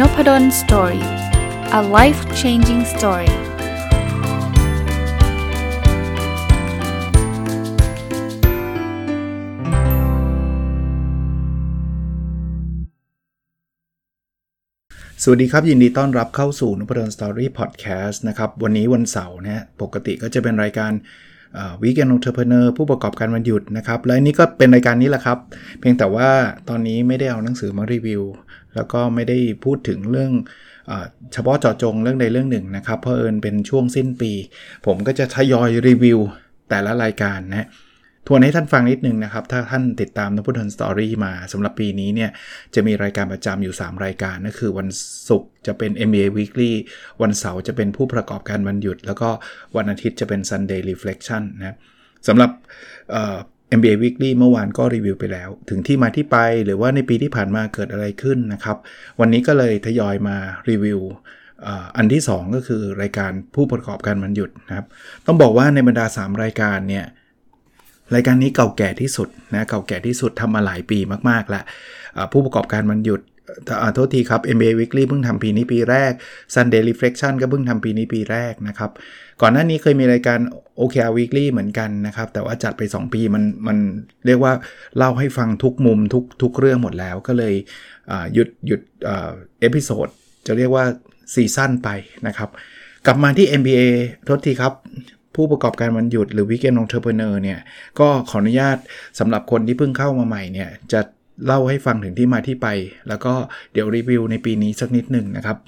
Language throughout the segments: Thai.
N O P P A D O L story a life changing story สวัสดีครับ ยินดีต้อนรับเข้าสู่นพดล Story Podcast นะครับ วันนี้วันเสาร์นะปกติก็จะเป็นรายการ Weekend Entrepreneur ผู้ประกอบการวันหยุดนะครับ และนี้ก็เป็นรายการนี้แหละครับ เพียงแต่ว่าตอนนี้ไม่ได้เอาหนังสือมารีวิว แล้วก็ไม่ได้พูดถึงเรื่องเฉพาะเจาะจงเรื่องใดเรื่องหนึ่งนะครับ เพราะเอิญเป็นช่วงสิ้นปี ผมก็จะทยอยรีวิวแต่ละรายการนะทวนให้ท่านฟังนิดนึงนะครับ ถ้าท่านติดตามนพุทธนสตอรี่มาสำหรับปีนี้เนี่ย จะมีรายการประจำอยู่ 3 รายการนั่นคือวันศุกร์จะเป็น MBA Weekly วันเสาร์จะเป็นผู้ประกอบการวันหยุด แล้วก็วันอาทิตย์จะเป็น Sunday Reflection นะสำหรับ MBA Weekly เมื่อวานก็รีวิวไปแล้ว ถึงที่มาที่ไปหรือว่าในปีที่ผ่านมาเกิดอะไรขึ้นนะครับ วันนี้ก็เลยทยอยมารีวิวอันที่ 2 ก็คือรายการผู้ประกอบการมันหยุดนะครับ ต้องบอกว่าในบรรดา 3 รายการเนี่ยรายการนี้เก่าแก่ที่สุดนะเก่าแก่ที่สุดทำมาหลายปีมากๆแล้วผู้ประกอบการมันหยุด โทษทีครับ MBA Weekly เพิ่งทำปีนี้ปีแรก Sunday Reflection ก็เพิ่งทำปีนี้ปีแรกนะครับ ก่อนหน้านี้เคยมีรายการ OKR Weekly เหมือนกันนะครับ แต่ว่าจัดไป 2 ปีมันมันเรียกว่าเล่าให้ฟังทุกมุมทุกทุกเรื่องหมดแล้ว ก็เลยหยุดหยุด episode จะเรียกว่า season ไปนะครับ กลับมาที่ MBA โทษทีครับผู้ประกอบการวันหยุดหรือ Weekend Entrepreneur เนี่ยก็ขออนุญาตสำหรับคนที่เพิ่งเข้ามาใหม่เนี่ยจะ เล่าให้ฟังถึงที่มาที่ไป แล้วก็เดี๋ยวรีวิวในปีนี้สักนิดหนึ่งนะครับ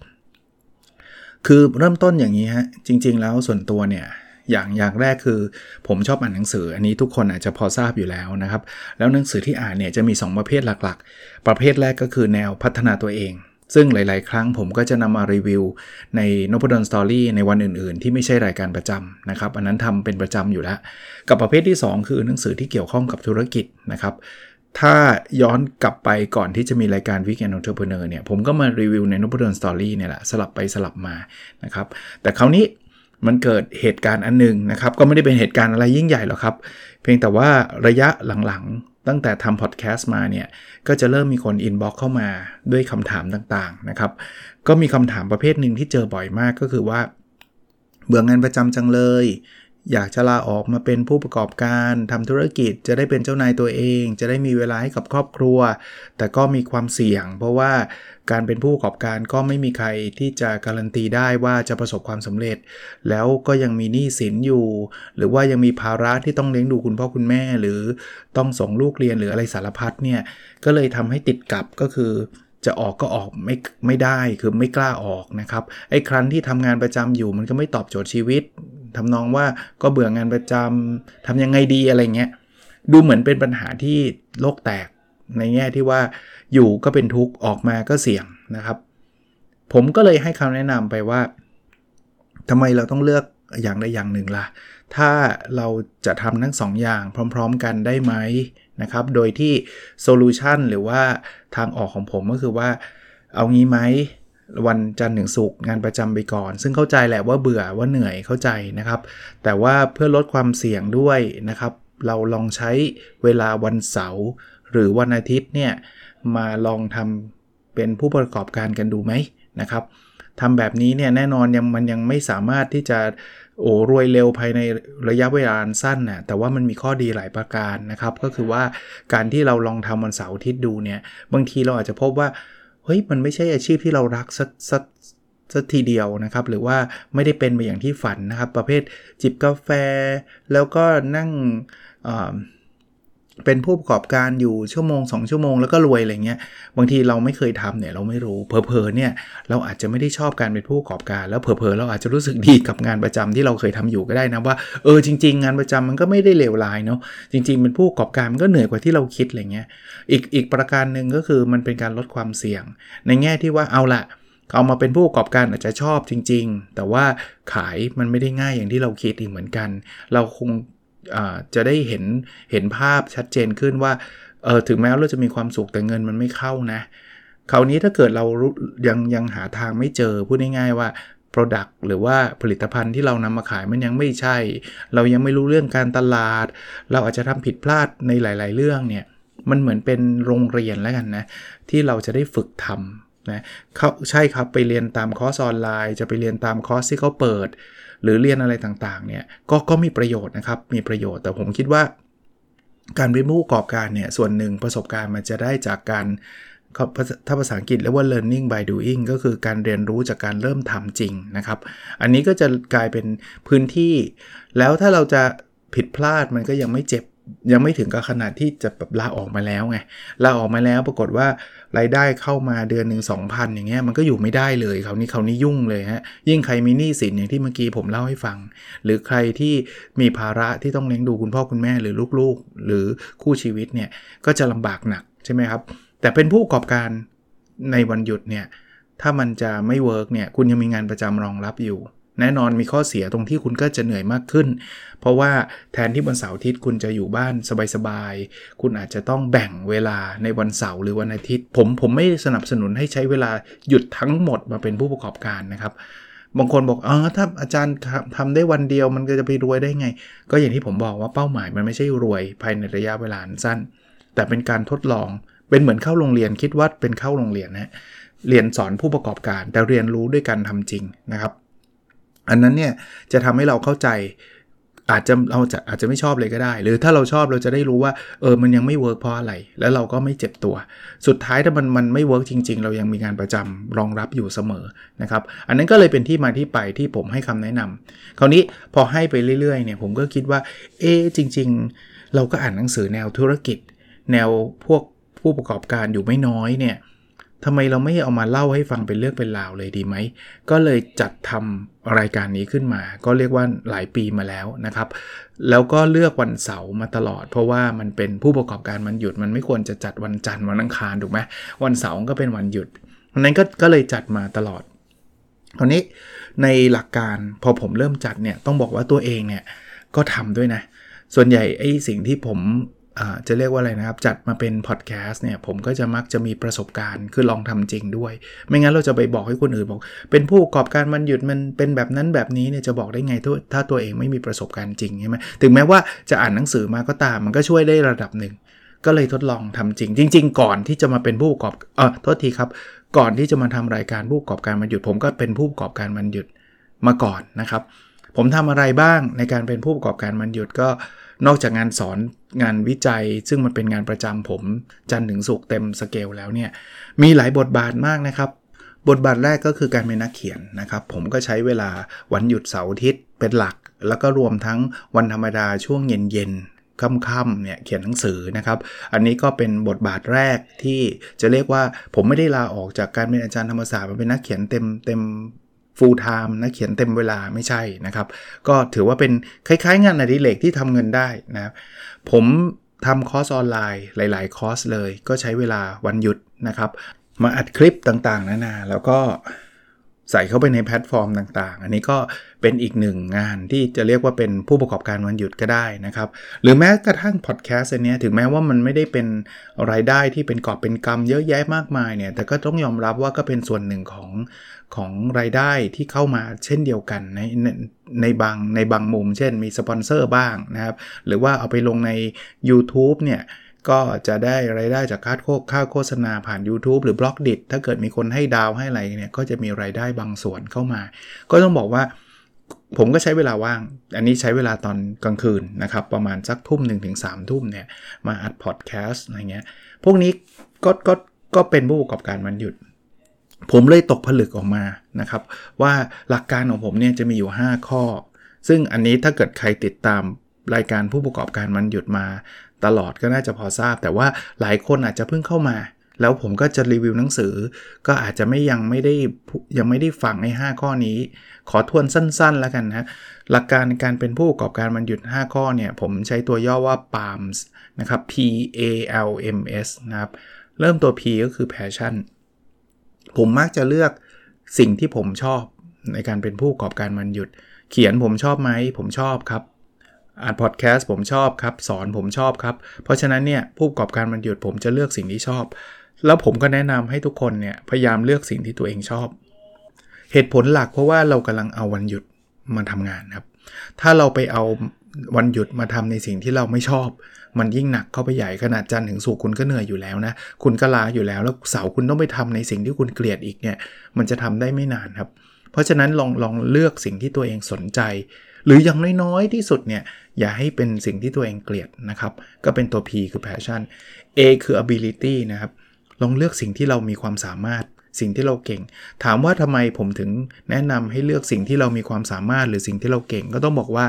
คือเริ่มต้นอย่างนี้ฮะจริง ๆ แล้วส่วนตัวเนี่ยอย่างอย่างแรกคือผมชอบอ่านหนังสือ อันนี้ทุกคนอาจจะพอทราบอยู่แล้วนะครับ แล้วหนังสือที่อ่านเนี่ยจะมี 2 ประเภทหลักๆ ประเภทแรกก็คือแนวพัฒนาตัวเอง ซึ่งหลาย ๆ ครั้งผมก็จะนำมารีวิวในนพดลสตอรี่ในวันอื่น ๆ ที่ไม่ใช่รายการประจำนะครับ อันนั้นทำเป็นประจำอยู่แล้ว กับประเภทที่ 2 คือหนังสือที่เกี่ยวข้องกับธุรกิจนะครับ ถ้าย้อนกลับไปก่อนที่จะมีรายการ Weekend Entrepreneur เนี่ย ผมก็มารีวิวในนพดลสตอรี่เนี่ยแหละ สลับไปสลับมานะครับ แต่คราวนี้มันเกิดเหตุการณ์อันนึงนะครับ ก็ไม่ได้เป็นเหตุการณ์อะไรยิ่งใหญ่หรอกครับ เพียงแต่ว่าระยะหลังๆ ตั้งแต่ทำพอดแคสต์มาเนี่ย ก็จะเริ่มมีคนอินบ็อกเข้ามาด้วยคำถามต่างๆนะครับ ก็มีคำถามประเภทหนึ่งที่เจอบ่อยมากก็คือว่า เบื่องานประจำจังเลย อยากจะลาออกมาเป็นผู้ประกอบการทำธุรกิจจะได้เป็นเจ้านายตัวเอง จะได้มีเวลาให้กับครอบครัว แต่ก็มีความเสี่ยง เพราะว่าการเป็นผู้ประกอบการก็ไม่มีใครที่จะการันตีได้ว่าจะประสบความสำเร็จ แล้วก็ยังมีหนี้สินอยู่ หรือว่ายังมีภาระที่ต้องเลี้ยงดูคุณพ่อคุณแม่ หรือต้องส่งลูกเรียนหรืออะไรสารพัดเนี่ยก็เลยทำให้ติดกับก็คือจะออกก็ออกไม่ไม่ได้คือไม่กล้าออกนะครับไอ้ครั้นที่ทำงานประจำอยู่มันก็ไม่ตอบโจทย์ชีวิต ทำนองว่าก็เบื่องานประจำทำยังไงดีอะไรเงี้ยดูเหมือนเป็นปัญหาที่โลกแตกในแง่ที่ว่าอยู่ก็เป็นทุกข์ออกมาก็เสี่ยงนะครับ ผมก็เลยให้คำแนะนำไปว่าทำไมเราต้องเลือกอย่างใดอย่างหนึ่งล่ะ ถ้าเราจะทำทั้ง2ออย่างพร้อม ๆ กันได้ไหมนะครับ โดยที่โซลูชันหรือว่าทางออกของผมก็คือว่าเอางี้ไหม วันจันทร์ถึงศุกร์งานประจำไปก่อน ซึ่งเข้าใจแหละว่าเบื่อว่าเหนื่อยเข้าใจนะครับ แต่ว่าเพื่อลดความเสี่ยงด้วยนะครับ เราลองใช้เวลาวันเสาร์หรือวันอาทิตย์เนี่ยมาลองทำเป็นผู้ประกอบการกันดูไหมนะครับทำแบบนี้เนี่ยแน่นอนยังมันยังไม่สามารถที่จะโอ้รวยเร็วภายในระยะเวลาสั้นน่ะแต่ว่ามันมีข้อดีหลายประการนะครับ ก็คือว่าการที่เราลองทำวันเสาร์อาทิตย์ดูเนี่ยบางทีเราอาจจะพบว่า เฮ้ยมันไม่ใช่อาชีพที่เรารักสักสักสักทีเดียวนะครับ หรือว่าไม่ได้เป็นไปอย่างที่ฝันนะครับ ประเภทจิบกาแฟ แล้วก็นั่ง เป็นผู้ประกอบการอยู่ชั่วโมง 2 ชั่วโมงแล้วก็รวยอะไรเงี้ยบางทีเราไม่เคยทำเนี่ยเราไม่รู้เพอเพอเนี่ยเราอาจจะไม่ได้ชอบการเป็นผู้ประกอบการ แล้วเพอเพอเราอาจจะรู้สึกดีกับงานประจำที่เราเคยทำอยู่ก็ได้นะว่าเออจริง ๆ งานประจำมันก็ไม่ได้เลวร้ายเนาะจริงๆเป็นผู้ประกอบการมันก็เหนื่อยกว่าที่เราคิดอะไรเงี้ยอีกอีกประการหนึ่งก็คือมันเป็นการลดความเสี่ยง ในแง่ที่ว่าเอาละเอามาเป็นผู้ประกอบการอาจจะชอบจริง ๆ แต่ว่าขายมันไม่ได้ง่ายอย่างที่เราคิดอีกเหมือนกัน เราคง จะได้เห็นเห็นภาพชัดเจนขึ้นว่าเออถึงแม้เราจะมีความสุขแต่เงินมันไม่เข้านะคราวนี้ถ้าเกิดเรายังยังหาทางไม่เจอพูดง่ายๆว่า Product หรือว่าผลิตภัณฑ์ที่เรานำมาขายมันยังไม่ใช่ เรายังไม่รู้เรื่องการตลาด เราอาจจะทำผิดพลาดในหลาย ๆ เรื่องเนี่ยมันเหมือนเป็นโรงเรียนแล้วกันนะที่เราจะได้ฝึกทำ นะเขาใช่ครับไปเรียนตามคอร์สออนไลน์ จะไปเรียนตามคอร์สที่เขาเปิด หรือเรียนอะไรต่างๆเนี่ยก็ก็มีประโยชน์นะครับมีประโยชน์แต่ผมคิดว่า การเป็นผู้ประกอบการเนี่ยส่วนหนึ่งประสบการณ์มันจะได้จากการถ้าภาษาอังกฤษเรียกว่า learning by doing ก็คือการเรียนรู้จากการเริ่มทำจริงนะครับ อันนี้ก็จะกลายเป็นพื้นที่ แล้วถ้าเราจะผิดพลาดมันก็ยังไม่เจ็บ ยังไม่ถึงกับขนาดที่จะแบบลาออกมาแล้วไงลาออกมาแล้วปรากฏว่ารายได้เข้ามาเดือนหนึ่ง2,000อย่างเงี้ยมันก็อยู่ไม่ได้เลยเขานี้เขานี้ยุ่งเลยฮะยิ่งใครมีหนี้สินอย่างที่เมื่อกี้ผมเล่าให้ฟัง หรือใครที่มีภาระที่ต้องเลี้ยงดูคุณพ่อคุณแม่หรือลูกๆ หรือคู่ชีวิตเนี่ยก็จะลำบากหนักใช่ไหมครับ แต่เป็นผู้ประกอบการในวันหยุดเนี่ยถ้ามันจะไม่ work เนี่ยคุณยังมีงานประจำรองรับอยู่ แน่นอนมีข้อเสียตรงที่คุณก็จะเหนื่อยมากขึ้น เพราะว่าแทนที่วันเสาร์อาทิตย์คุณจะอยู่บ้านสบายๆ คุณอาจจะต้องแบ่งเวลาในวันเสาร์หรือวันอาทิตย์ ผมผมไม่สนับสนุนให้ใช้เวลาหยุดทั้งหมดมาเป็นผู้ประกอบการนะครับ บางคนบอกเออถ้าอาจารย์ทำได้วันเดียวมันก็จะไปรวยได้ไง ก็อย่างที่ผมบอกว่าเป้าหมายมันไม่ใช่รวยภายในระยะเวลาสั้น แต่เป็นการทดลองเป็นเหมือนเข้าโรงเรียนคิดว่าเป็นเข้าโรงเรียนนะเรียนสอนผู้ประกอบการ แต่เรียนรู้ด้วยการทำจริงนะครับ อันนั้นเนี่ยจะทำให้เราเข้าใจอาจจะเราจะอาจจะไม่ชอบเลยก็ได้ หรือถ้าเราชอบเราจะได้รู้ว่าเออมันยังไม่ work เพราะอะไร แล้วเราก็ไม่เจ็บตัว สุดท้ายถ้ามันมันไม่ work จริง ๆ เรายังมีงานประจำรองรับอยู่เสมอนะครับอันนั้นก็เลยเป็นที่มาที่ไปที่ผมให้คำแนะนำคราวนี้พอให้ไปเรื่อยๆเนี่ยผมก็คิดว่าเอจริง ๆ เราก็อ่านหนังสือแนวธุรกิจ แนวพวกผู้ประกอบการอยู่ไม่น้อยเนี่ย ทำไมเราไม่เอามาเล่าให้ฟังเป็นเรื่องเป็นราวเลยดีไหม ก็เลยจัดทำรายการนี้ขึ้นมา ก็เรียกว่าหลายปีมาแล้วนะครับ แล้วก็เลือกวันเสาร์มาตลอด เพราะว่ามันเป็นผู้ประกอบการมันหยุด มันไม่ควรจะจัดวันจันทร์วันอังคารถูกไหมวันเสาร์ก็เป็นวันหยุดนั้นก็ก็เลยจัดมาตลอดคราวนี้ในหลักการพอผมเริ่มจัดเนี่ยต้องบอกว่าตัวเองเนี่ยก็ทำด้วยนะ ส่วนใหญ่ไอ้สิ่งที่ผม จะเรียกว่าอะไรนะครับ จัดมาเป็นพอดแคสต์เนี่ยผมก็จะมักจะมีประสบการณ์คือลองทำจริงด้วย ไม่งั้นเราจะไปบอกให้คนอื่นบอก เป็นผู้ประกอบการมันหยุดมันเป็นแบบนั้นแบบนี้เนี่ยจะบอกได้ไงถ้าตัวเองไม่มีประสบการณ์จริงใช่ไหมถึงแม้ว่าจะอ่านหนังสือมาก็ตาม มันก็ช่วยได้ระดับหนึ่ง ก็เลยทดลองทำจริง จริง ๆ ก่อนที่จะมาเป็นผู้ประกอบเออโทษทีครับ ก่อนที่จะมาทำรายการผู้ประกอบการมันหยุด ผมก็เป็นผู้ประกอบการมันหยุดมาก่อนนะครับ ผมทำอะไรบ้างในการเป็นผู้ประกอบการมันหยุดก็ นอกจากงานสอนงานวิจัย ซึ่งมันเป็นงานประจำผม จันถึงสุกเต็มสเกลแล้วเนี่ยมีหลายบทบาทมากนะครับ บทบาทแรกก็คือการเป็นนักเขียนนะครับ ผมก็ใช้เวลาวันหยุดเสาร์อาทิตย์เป็นหลัก แล้วก็รวมทั้งวันธรรมดาช่วงเย็นๆค่ำๆเนี่ยเขียนหนังสือนะครับ อันนี้ก็เป็นบทบาทแรกที่จะเรียกว่าผมไม่ได้ลาออกจากการเป็นอาจารย์ธรรมศาสตร์มาเป็นนักเขียนเต็มเต็ม full-time นะเขียนเต็มเวลาไม่ใช่นะครับ ก็ถือว่าเป็นคล้ายๆ งานอดิเรกที่ทำเงินได้นะผมทำคอร์สออนไลน์หลาย ๆ คอร์สเลย ก็ใช้เวลาวันหยุดนะครับ มาอัดคลิปต่างๆนานาแล้วก็ ใส่เข้าไปในแพลตฟอร์มต่างๆ อันนี้ก็เป็นอีกหนึ่งงานที่จะเรียกว่าเป็นผู้ประกอบการวันหยุดก็ได้นะครับ หรือแม้กระทั่งพอดแคสต์อันนี้ถึงแม้ว่ามันไม่ได้เป็นรายได้ที่เป็นกอบเป็นกำเยอะแยะมากมายเนี่ย แต่ก็ต้องยอมรับว่าก็เป็นส่วนหนึ่งของของรายได้ที่เข้ามาเช่นเดียวกันในในบางในบางมุม เช่นมีสปอนเซอร์บ้างนะครับ หรือว่าเอาไปลงใน YouTube เนี่ย ก็จะได้รายได้จากค่าโฆค่าโฆษณาผ่าน YouTube หรือบล็อกดิถ้าเกิดมีคนให้ดาวให้อะไรเนี่ยก็จะมีรายได้บางส่วนเข้ามา ก็ต้องบอกว่าผมก็ใช้เวลาว่าง อันนี้ใช้เวลาตอนกลางคืนนะครับ ประมาณสักทุ่มหนึ่งถึงสามทุ่มเนี่ยมาอัดพอดแคสต์อะไรเงี้ย พวกนี้ก็ก็ก็เป็นผู้ประกอบการมันหยุด ผมเลยตกผลึกออกมานะครับ ว่าหลักการของผมเนี่ยจะมีอยู่ 5 ข้อ ซึ่งอันนี้ถ้าเกิดใครติดตามรายการผู้ประกอบการมันหยุดมา ตลอดก็น่าจะพอทราบ แต่ว่าหลายคนอาจจะเพิ่งเข้ามา แล้วผมก็จะรีวิวหนังสือ ก็อาจจะไม่ยังไม่ได้ยังไม่ได้ฟังใน5ข้อนี้ ขอทวนสั้นๆแล้วกันนะหลักการการเป็นผู้ประกอบการมันหยุด 5 ข้อเนี่ยผมใช้ตัวย่อว่า PALMS นะครับ P A L M S นะครับเริ่มตัว P ก็คือ passion ผมมักจะเลือกสิ่งที่ผมชอบในการเป็นผู้ประกอบการมันหยุด เขียนผมชอบไหม ผมชอบครับ อ่านพอดแคสต์ผมชอบครับ สอนผมชอบครับ เพราะฉะนั้นเนี่ยผู้ประกอบการมันหยุดผมจะเลือกสิ่งที่ชอบ แล้วผมก็แนะนำให้ทุกคนเนี่ยพยายามเลือกสิ่งที่ตัวเองชอบ เหตุผลหลักเพราะว่าเรากำลังเอาวันหยุดมาทำงานครับ ถ้าเราไปเอาวันหยุดมาทำในสิ่งที่เราไม่ชอบ มันยิ่งหนักเข้าไปใหญ่ขนาดจันถึงศุกคุณก็เหนื่อยอยู่แล้วนะ คุณก็ลาอยู่แล้ว แล้วเสาร์คุณต้องไปทำในสิ่งที่คุณเกลียดอีกเนี่ย มันจะทำได้ไม่นานครับ เพราะฉะนั้นลองลองเลือกสิ่งที่ตัวเองสนใจ หรืออย่างน้อยๆที่สุดเนี่ยอย่าให้เป็นสิ่งที่ตัวเองเกลียดนะครับ ก็เป็นตัว P คือ passion A คือ ability นะครับ ลองเลือกสิ่งที่เรามีความสามารถสิ่งที่เราเก่ง ถามว่าทำไมผมถึงแนะนำให้เลือกสิ่งที่เรามีความสามารถหรือสิ่งที่เราเก่ง ก็ต้องบอกว่า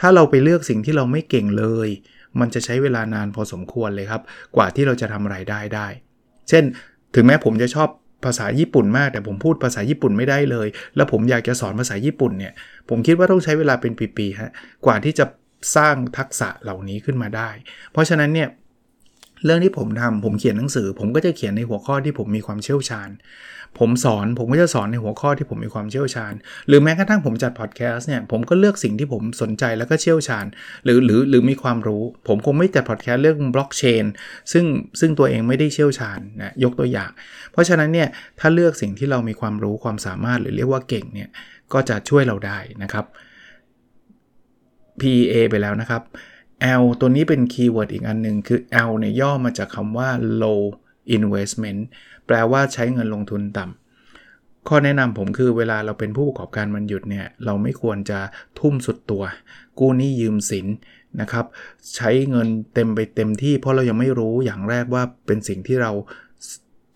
ถ้าเราไปเลือกสิ่งที่เราไม่เก่งเลย มันจะใช้เวลานานพอสมควรเลยครับ กว่าที่เราจะทำรายได้ได้ เช่น ถึงแม้ผมจะชอบ ภาษาญี่ปุ่นมากแต่ผมพูดภาษาญี่ปุ่นไม่ได้เลย แล้วผมอยากจะสอนภาษาญี่ปุ่นเนี่ย ผมคิดว่าต้องใช้เวลาเป็นปีๆฮะกว่าที่จะสร้างทักษะเหล่านี้ขึ้นมาได้ เพราะฉะนั้นเนี่ย เรื่องที่ผมทำผมเขียนหนังสือ ผมก็จะเขียนในหัวข้อที่ผมมีความเชี่ยวชาญ ผมสอนผมก็จะสอนในหัวข้อที่ผมมีความเชี่ยวชาญ หรือแม้กระทั่งผมจัดพอดแคสต์เนี่ยผมก็เลือกสิ่งที่ผมสนใจแล้วก็เชี่ยวชาญ หรือหรือหรือมีความรู้ ผมคงไม่จัดพอดแคสต์เรื่องบล็อกเชนซึ่งซึ่งตัวเองไม่ได้เชี่ยวชาญนะยกตัวอย่าง เพราะฉะนั้นเนี่ยถ้าเลือกสิ่งที่เรามีความรู้ความสามารถหรือเรียกว่าเก่งเนี่ยก็จะช่วยเราได้นะครับ PA ไปแล้วนะครับ L ตัวนี้เป็น keyword อีกอันหนึ่งคือ L เนี่ยย่อมาจากคำว่า low investment แปลว่าใช้เงินลงทุนต่ำข้อแนะนำผมคือเวลาเราเป็นผู้ประกอบการวันหยุดเนี่ย เราไม่ควรจะทุ่มสุดตัว กู้หนี้ยืมสินนะครับ ใช้เงินเต็มไปเต็มที่เพราะเรายังไม่รู้อย่างแรกว่าเป็นสิ่งที่เรา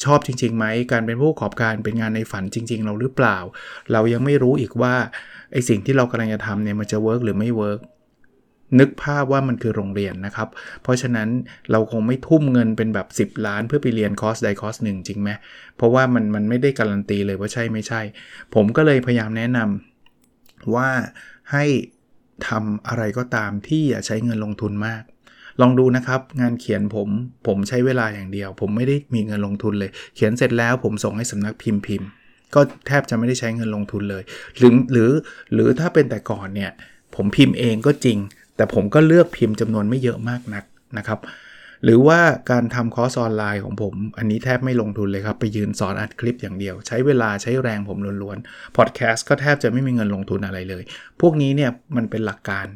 ชอบจริงๆไหม การเป็นผู้ประกอบการเป็นงานในฝันจริง ๆ เราหรือเปล่า เรายังไม่รู้อีกว่าไอสิ่งที่เรากำลังจะทำเนี่ยมันจะ work หรือไม่ work นึกภาพว่ามันคือโรงเรียนนะครับ เพราะฉะนั้นเราคงไม่ทุ่มเงินเป็นแบบ 10 ล้านเพื่อไปเรียนคอร์สใดคอร์สหนึ่งจริงไหมเพราะว่ามันมันไม่ได้การันตีเลยว่าใช่ไม่ใช่ ผมก็เลยพยายามแนะนำว่าให้ทำอะไรก็ตามที่อย่าใช้เงินลงทุนมาก ลองดูนะครับ งานเขียนผมผมใช้เวลาอย่างเดียว ผมไม่ได้มีเงินลงทุนเลย เขียนเสร็จแล้วผมส่งให้สำนักพิมพ์พิมพ์ ก็แทบจะไม่ได้ใช้เงินลงทุนเลย หรือหรือหรือถ้าเป็นแต่ก่อนเนี่ย ผมพิมพ์เองก็จริง แต่ผมก็เลือกพิมพ์จำนวนไม่เยอะมากนักนะครับ หรือว่าการทำคอร์สออนไลน์ของผม อันนี้แทบไม่ลงทุนเลยครับ ไปยืนสอนอัดคลิปอย่างเดียว ใช้เวลาใช้แรงผมล้วนๆพอดแคสต์ก็แทบจะไม่มีเงินลงทุนอะไรเลย พวกนี้เนี่ยมันเป็นหลักการ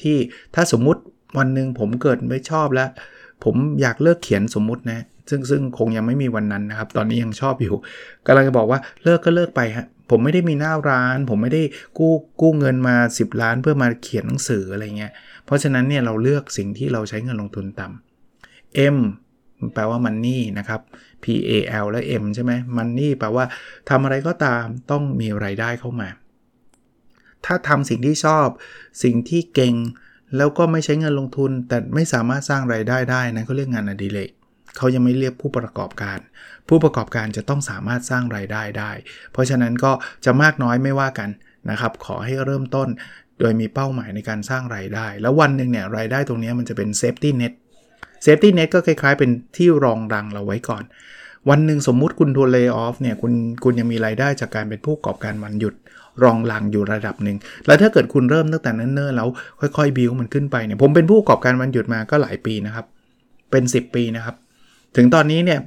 ที่ถ้าสมมุติวันหนึ่งผมเกิดไม่ชอบแล้ว ผมอยากเลิกเขียนสมมุตินะซึ่งซึ่งคงยังไม่มีวันนั้นนะครับ ตอนนี้ยังชอบอยู่กำลังจะบอกว่าเลิกก็เลิกไปฮะ ผมไม่ได้มีหน้าร้าน ผมไม่ได้กู้กู้เงินมา 10 ล้านเพื่อมาเขียนหนังสืออะไรเงี้ย เพราะฉะนั้นเนี่ยเราเลือกสิ่งที่เราใช้เงินลงทุนต่ำ M แปลว่า money นะครับ P A L และ M ใช่ไหม money แปลว่าทำอะไรก็ตามต้องมีไรายได้เข้ามา ถ้าทำสิ่งที่ชอบ สิ่งที่เก่งแล้วก็ไม่ใช้เงินลงทุน แต่ไม่สามารถสร้างรายได้ได้นะเขาเรียกงานอดิเรก เขายังไม่เรียกผู้ประกอบการ ผู้ประกอบการจะต้องสามารถสร้างรายได้ได้ เพราะฉะนั้นก็จะมากน้อยไม่ว่ากันนะครับขอให้เริ่มต้นโดยมีเป้าหมายในการสร้างรายได้ แล้ววันหนึ่งเนี่ยรายได้ตรงนี้มันจะเป็น safety net safety net ก็คล้ายๆ เป็นที่รองรับเราไว้ก่อน วันหนึ่งสมมุติคุณถูก layoff เนี่ยคุณคุณยังมีรายได้จากการเป็นผู้ประกอบการวันหยุดรองรังอยู่ระดับหนึ่ง แล้วถ้าเกิดคุณเริ่มตั้งแต่เนิ่นๆแล้วค่อยๆ บิวมันขึ้นไปเนี่ย ผมเป็นผู้ประกอบการมันหยุดมาก็หลายปีนะครับ เป็น 10 ปีนะครับ ถึงตอนนี้เนี่ย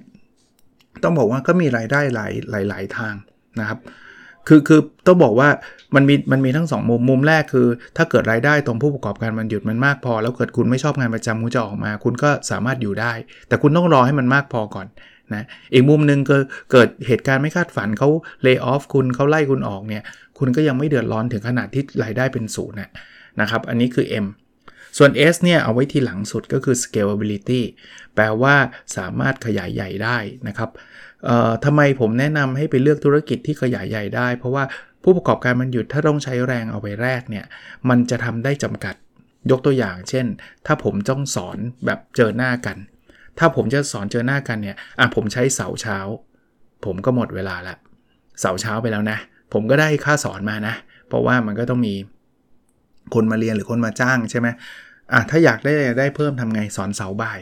ต้องบอกว่าก็มีรายได้หลายหลายหลายทางนะครับ คือคือต้องบอกว่ามันมีมันมีทั้ง 2 มุมมุมแรกคือ ถ้าเกิดรายได้ตรงผู้ประกอบการมันหยุดมันมากพอ แล้วเกิดคุณไม่ชอบงานประจำคุณจะออกมา คุณก็สามารถอยู่ได้ แต่คุณต้องรอให้มันมากพอก่อนนะอีกมุมหนึ่งก็เกิดเหตุการณ์ไม่คาดฝันเขาเลิกออฟคุณเขาไล่คุณออกเนี่ย คุณก็ยังไม่เดือดร้อนถึงขนาดที่รายได้เป็นศูนย์นะครับ อันนี้คือ M ส่วน S เนี่ยเอาไว้ที่หลังสุดก็คือ scalability แปลว่าสามารถขยายใหญ่ได้นะครับทำไมผมแนะนำให้ไปเลือกธุรกิจที่ขยายใหญ่ได้ เพราะว่าผู้ประกอบการมันหยุดถ้าต้องใช้แรงเอาไปแรกเนี่ยมันจะทำได้จำกัดยกตัวอย่าง เช่น ถ้าผมต้องสอนแบบเจอหน้ากัน ถ้าผมจะสอนเจอหน้ากันเนี่ยอะผมใช้เสาเช้า ผมก็หมดเวลาละเสาเช้าไปแล้วนะ ผมก็ได้ค่าสอนมานะ เพราะว่ามันก็ต้องมีคนมาเรียนหรือคนมาจ้างใช่ไหม อะถ้าอยากได้ได้เพิ่มทำไงสอนเสาบ่าย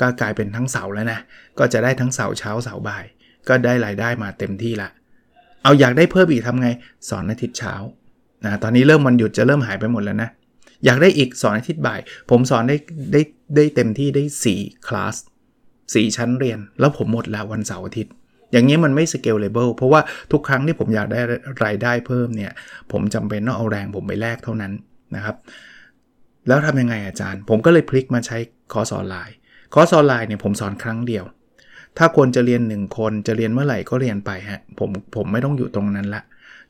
ก็กลายเป็นทั้งเสาแล้วนะ ก็จะได้ทั้งเสาเช้าเสาบ่าย ก็ได้รายได้มาเต็มที่ละ เอาอยากได้เพิ่มอีกทำไงสอนอาทิตย์เช้านะตอนนี้เริ่มวันหยุดจะเริ่มหายไปหมดแล้วนะ อยากได้อีกสอนอาทิตย์บ่าย ผมสอนได้ได้ได้เต็มที่ได้4คลาส4ชั้นเรียน แล้วผมหมดแล้ววันเสาร์อาทิตย์อย่างนี้มันไม่ scalable เพราะว่าทุกครั้งที่ผมอยากได้รายได้เพิ่มเนี่ย ผมจำเป็นต้องเอาแรงผมไปแลกเท่านั้นนะครับ แล้วทำยังไงอาจารย์ ผมก็เลยพลิกมาใช้คอร์สออนไลน์ คอร์สออนไลน์เนี่ยผมสอนครั้งเดียว ถ้าคนจะเรียน 1 คนจะเรียนเมื่อไหร่ก็เรียนไปฮะผมผมไม่ต้องอยู่ตรงนั้นละ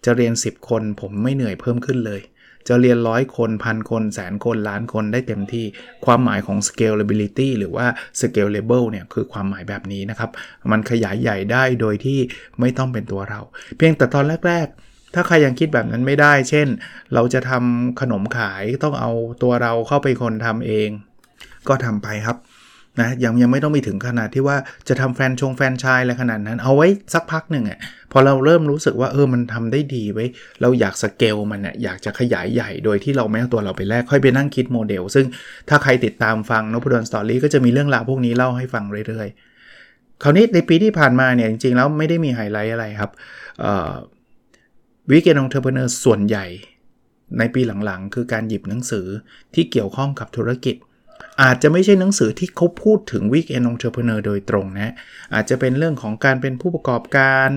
จะเรียน 10 คนผมไม่เหนื่อยเพิ่มขึ้นเลย จะเรียนร้อยคนพันคนแสนคนล้านคนได้เต็มที่ความหมายของ scalability หรือว่า scalable เนี่ยคือความหมายแบบนี้นะครับ มันขยายใหญ่ได้โดยที่ไม่ต้องเป็นตัวเรา เพียงแต่ตอนแรก ๆ ถ้าใครยังคิดแบบนั้นไม่ได้ เช่น เราจะทำขนมขายต้องเอาตัวเราเข้าไปคนทำเอง ก็ทำไปครับนะยังยังไม่ต้องไปถึงขนาดที่ว่าจะทำแฟนชงแฟนชายอะไรขนาดนั้น เอาไว้สักพักหนึ่งอะพอเราเริ่มรู้สึกว่าเออมันทำได้ดีเว้ยเราอยากสเกลมันอะอยากจะขยายใหญ่โดยที่เราไม่เอาตัวเราไปแลกค่อยไปนั่งคิดโมเดล ซึ่งถ้าใครติดตามฟังนพดล Story ก็จะมีเรื่องราวพวกนี้เล่าให้ฟังเรื่อยๆคราวนี้ในปีที่ผ่านมาเนี่ยจริงๆแล้วไม่ได้มีไฮไลท์อะไรครับ Weekend Entrepreneur ส่วนใหญ่ในปีหลังๆ คือการหยิบหนังสือที่เกี่ยวข้องกับธุรกิจ อาจจะไม่ใช่หนังสือที่เขาพูดถึง Weekend Entrepreneur โดยตรงนะ อาจจะเป็นเรื่องของการเป็นผู้ประกอบการ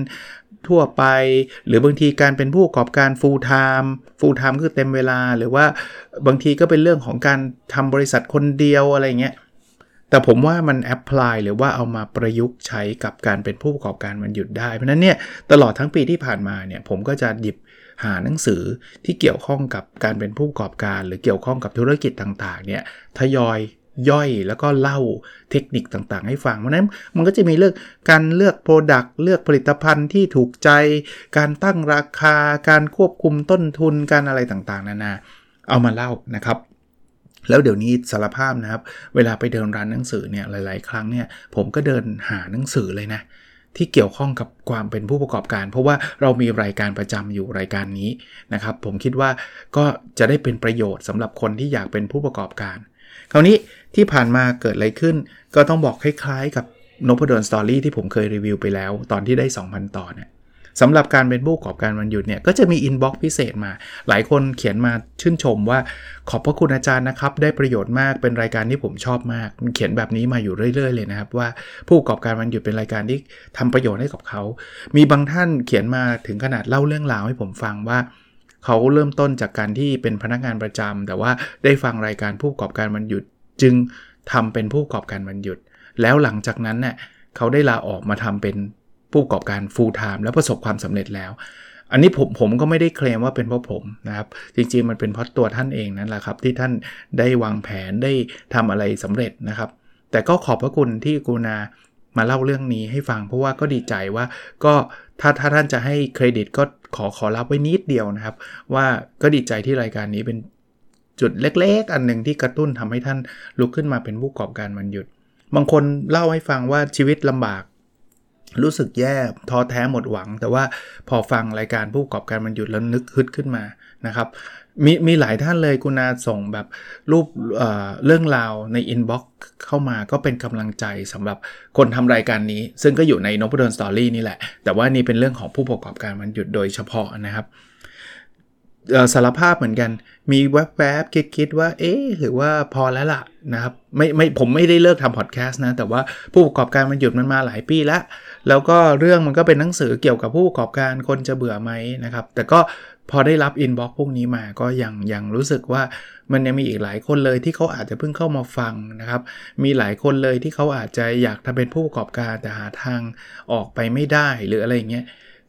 ทั่วไป หรือบางทีการเป็นผู้ประกอบการ full time full time คือเต็มเวลา หรือว่าบางทีก็เป็นเรื่องของการทำบริษัทคนเดียวอะไรเงี้ย แต่ผมว่ามันแอพพลายหรือว่าเอามาประยุกต์ใช้กับการเป็นผู้ประกอบการมันหยุดได้ เพราะนั้นเนี่ยตลอดทั้งปีที่ผ่านมาเนี่ยผมก็จะหยิบหาหนังสือที่เกี่ยวข้องกับการเป็นผู้ประกอบการ หรือเกี่ยวข้องกับธุรกิจต่างๆเนี่ยทยอยย่อยแล้วก็เล่าเทคนิคต่างๆ ให้ฟัง เพราะนั้นมันก็จะมีเรื่องการเลือก product เลือกผลิตภัณฑ์ที่ถูกใจ การตั้งราคา การควบคุมต้นทุน การอะไรต่างๆ นานา เอามาเล่านะครับ แล้วเดี๋ยวนี้สารภาพนะครับ เวลาไปเดินร้านหนังสือเนี่ยหลาย ๆ ครั้งเนี่ยผมก็เดินหาหนังสือเลยนะที่เกี่ยวข้องกับความเป็นผู้ประกอบการ เพราะว่าเรามีรายการประจำอยู่รายการนี้นะครับ ผมคิดว่าก็จะได้เป็นประโยชน์สำหรับคนที่อยากเป็นผู้ประกอบการ คราวนี้ที่ผ่านมาเกิดอะไรขึ้น ก็ต้องบอกคล้าย ๆ กับนพดล Story ที่ผมเคยรีวิวไปแล้ว ตอนที่ได้ 2,000 ตอนเนี่ย สำหรับการเป็นผู้ประกอบการวันหยุดเนี่ยก็จะมี inbox พิเศษมา หลายคนเขียนมาชื่นชมว่าขอบพระคุณอาจารย์นะครับ ได้ประโยชน์มากเป็นรายการที่ผมชอบมาก เขียนแบบนี้มาอยู่เรื่อย ๆ เลยนะครับ ว่าผู้ประกอบการวันหยุดเป็นรายการที่ทำประโยชน์ให้กับเขา มีบางท่านเขียนมาถึงขนาดเล่าเรื่องราวให้ผมฟังว่าเขาเริ่มต้นจากการที่เป็นพนักงานประจำแต่ว่าได้ฟังรายการผู้ประกอบการวันหยุด จึงทำเป็นผู้ประกอบการวันหยุด แล้วหลังจากนั้นเน่ยเขาได้ลาออกมาทำเป็น ผู้ประกอบการ full time แล้วประสบความสำเร็จแล้ว อันนี้ผมผมก็ไม่ได้เคลมว่าเป็นเพราะผมนะครับ จริงๆมันเป็นเพราะตัวท่านเองนั่นแหละครับ ที่ท่านได้วางแผนได้ทำอะไรสำเร็จนะครับ แต่ก็ขอบพระคุณที่กูนามาเล่าเรื่องนี้ให้ฟังเพราะว่าก็ดีใจว่าก็ถ้าถ้าท่านจะให้เครดิตก็ขอขอรับไว้นิดเดียวนะครับ ว่าก็ดีใจที่รายการนี้เป็นจุดเล็ก ๆ อันหนึ่งที่กระตุ้นทำให้ท่านลุกขึ้นมาเป็นผู้ประกอบการมันหยุด บางคนเล่าให้ฟังว่าชีวิตลำบาก รู้สึกแย่ท้อแท้หมดหวัง แต่ว่าพอฟังรายการผู้ประกอบการมันหยุดแล้วนึกฮึดขึ้นมานะครับมีมีหลายท่านเลยคุณาส่งแบบรูปเเรื่องราวใน inbox เข้ามาก็เป็นกำลังใจสำหรับคนทำรายการนี้ ซึ่งก็อยู่ในนพดล Story นี่แหละ แต่ว่านี่เป็นเรื่องของผู้ประกอบการวันหยุดโดยเฉพาะนะครับ สารภาพเหมือนกัน มีแวบๆคิดๆว่า เอ๊หรือว่าพอแล้วล่ะนะครับไม่ไม่ผมไม่ได้เลิกทำพอดแคสต์นะ แต่ว่าผู้ประกอบการวันหยุดมันมาหลายปีแล้ว แล้วก็เรื่องมันก็เป็นหนังสือเกี่ยวกับผู้ประกอบการคนจะเบื่อไหมนะครับ แต่ก็พอได้รับอินบ็อกพวกนี้มาก็ยังยังรู้สึกว่ามันยังมีอีกหลายคนเลยที่เขาอาจจะเพิ่งเข้ามาฟังนะครับ มีหลายคนเลยที่เขาอาจจะอยากทำเป็นผู้ประกอบการแต่หาทางออกไปไม่ได้หรืออะไรเงี้ย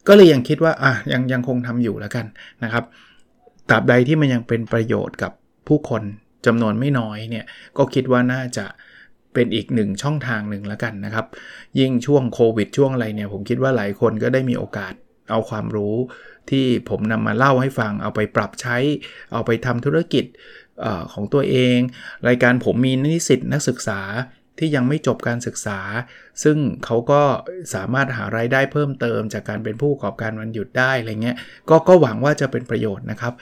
ก็เลยยังคิดว่าอะยังยังคงทำอยู่แล้วกันนะครับ ตราบใดที่มันยังเป็นประโยชน์กับผู้คนจำนวนไม่น้อยเนี่ยก็คิดว่าน่าจะเป็นอีกหนึ่งช่องทางหนึ่งแล้วกันนะครับ ยิ่งช่วงโควิดช่วงอะไรเนี่ยผมคิดว่าหลายคนก็ได้มีโอกาสเอาความรู้ที่ผมนำมาเล่าให้ฟัง เอาไปปรับใช้ เอาไปทำธุรกิจอของตัวเอง รายการผมมีนิสิตนักศึกษา ที่ยังไม่จบการศึกษา ซึ่งเขาก็สามารถหารายได้เพิ่มเติม จากการเป็นผู้ประกอบการวันหยุดได้อะไรเงี้ยก็ก็หวังว่าจะเป็นประโยชน์นะครับ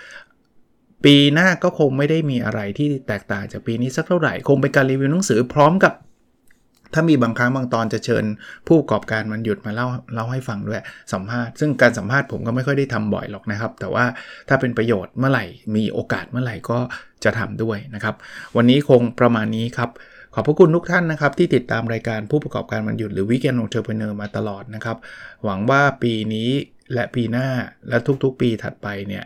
ปีหน้าก็คงไม่ได้มีอะไรที่แตกต่างจากปีนี้สักเท่าไหร่คงเป็นการรีวิวหนังสือพร้อมกับ ถ้ามีบางครั้งบางตอนจะเชิญ ผู้ประกอบการมันหยุดมาเล่าเล่าให้ฟังด้วยสัมภาษณ์ซึ่งการสัมภาษณ์ผมก็ไม่ค่อยได้ทำบ่อยหรอกนะครับ แต่ว่าถ้าเป็นประโยชน์เมื่อไหร่มีโอกาสเมื่อไหร่ก็จะทำด้วยนะครับ วันนี้คงประมาณนี้ครับ ขอบพระคุณทุกท่านนะครับ ที่ติดตามรายการผู้ประกอบการมันหยุดหรือ Weekend Entrepreneur มาตลอดนะครับ หวังว่าปีนี้และปีหน้าและทุกๆ ปีถัดไปเนี่ย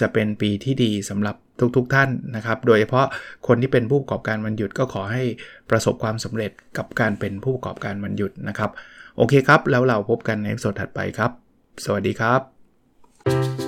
จะเป็นปีที่ดีสำหรับทุกๆทท่านนะครับ โดยเฉพาะคนที่เป็นผู้ประกอบการวันหยุดก็ขอให้ประสบความสำเร็จกับการเป็นผู้ประกอบการวันหยุดนะครับ โอเคครับ แล้วเราพบกันในสดถัดไปครับ สวัสดีครับ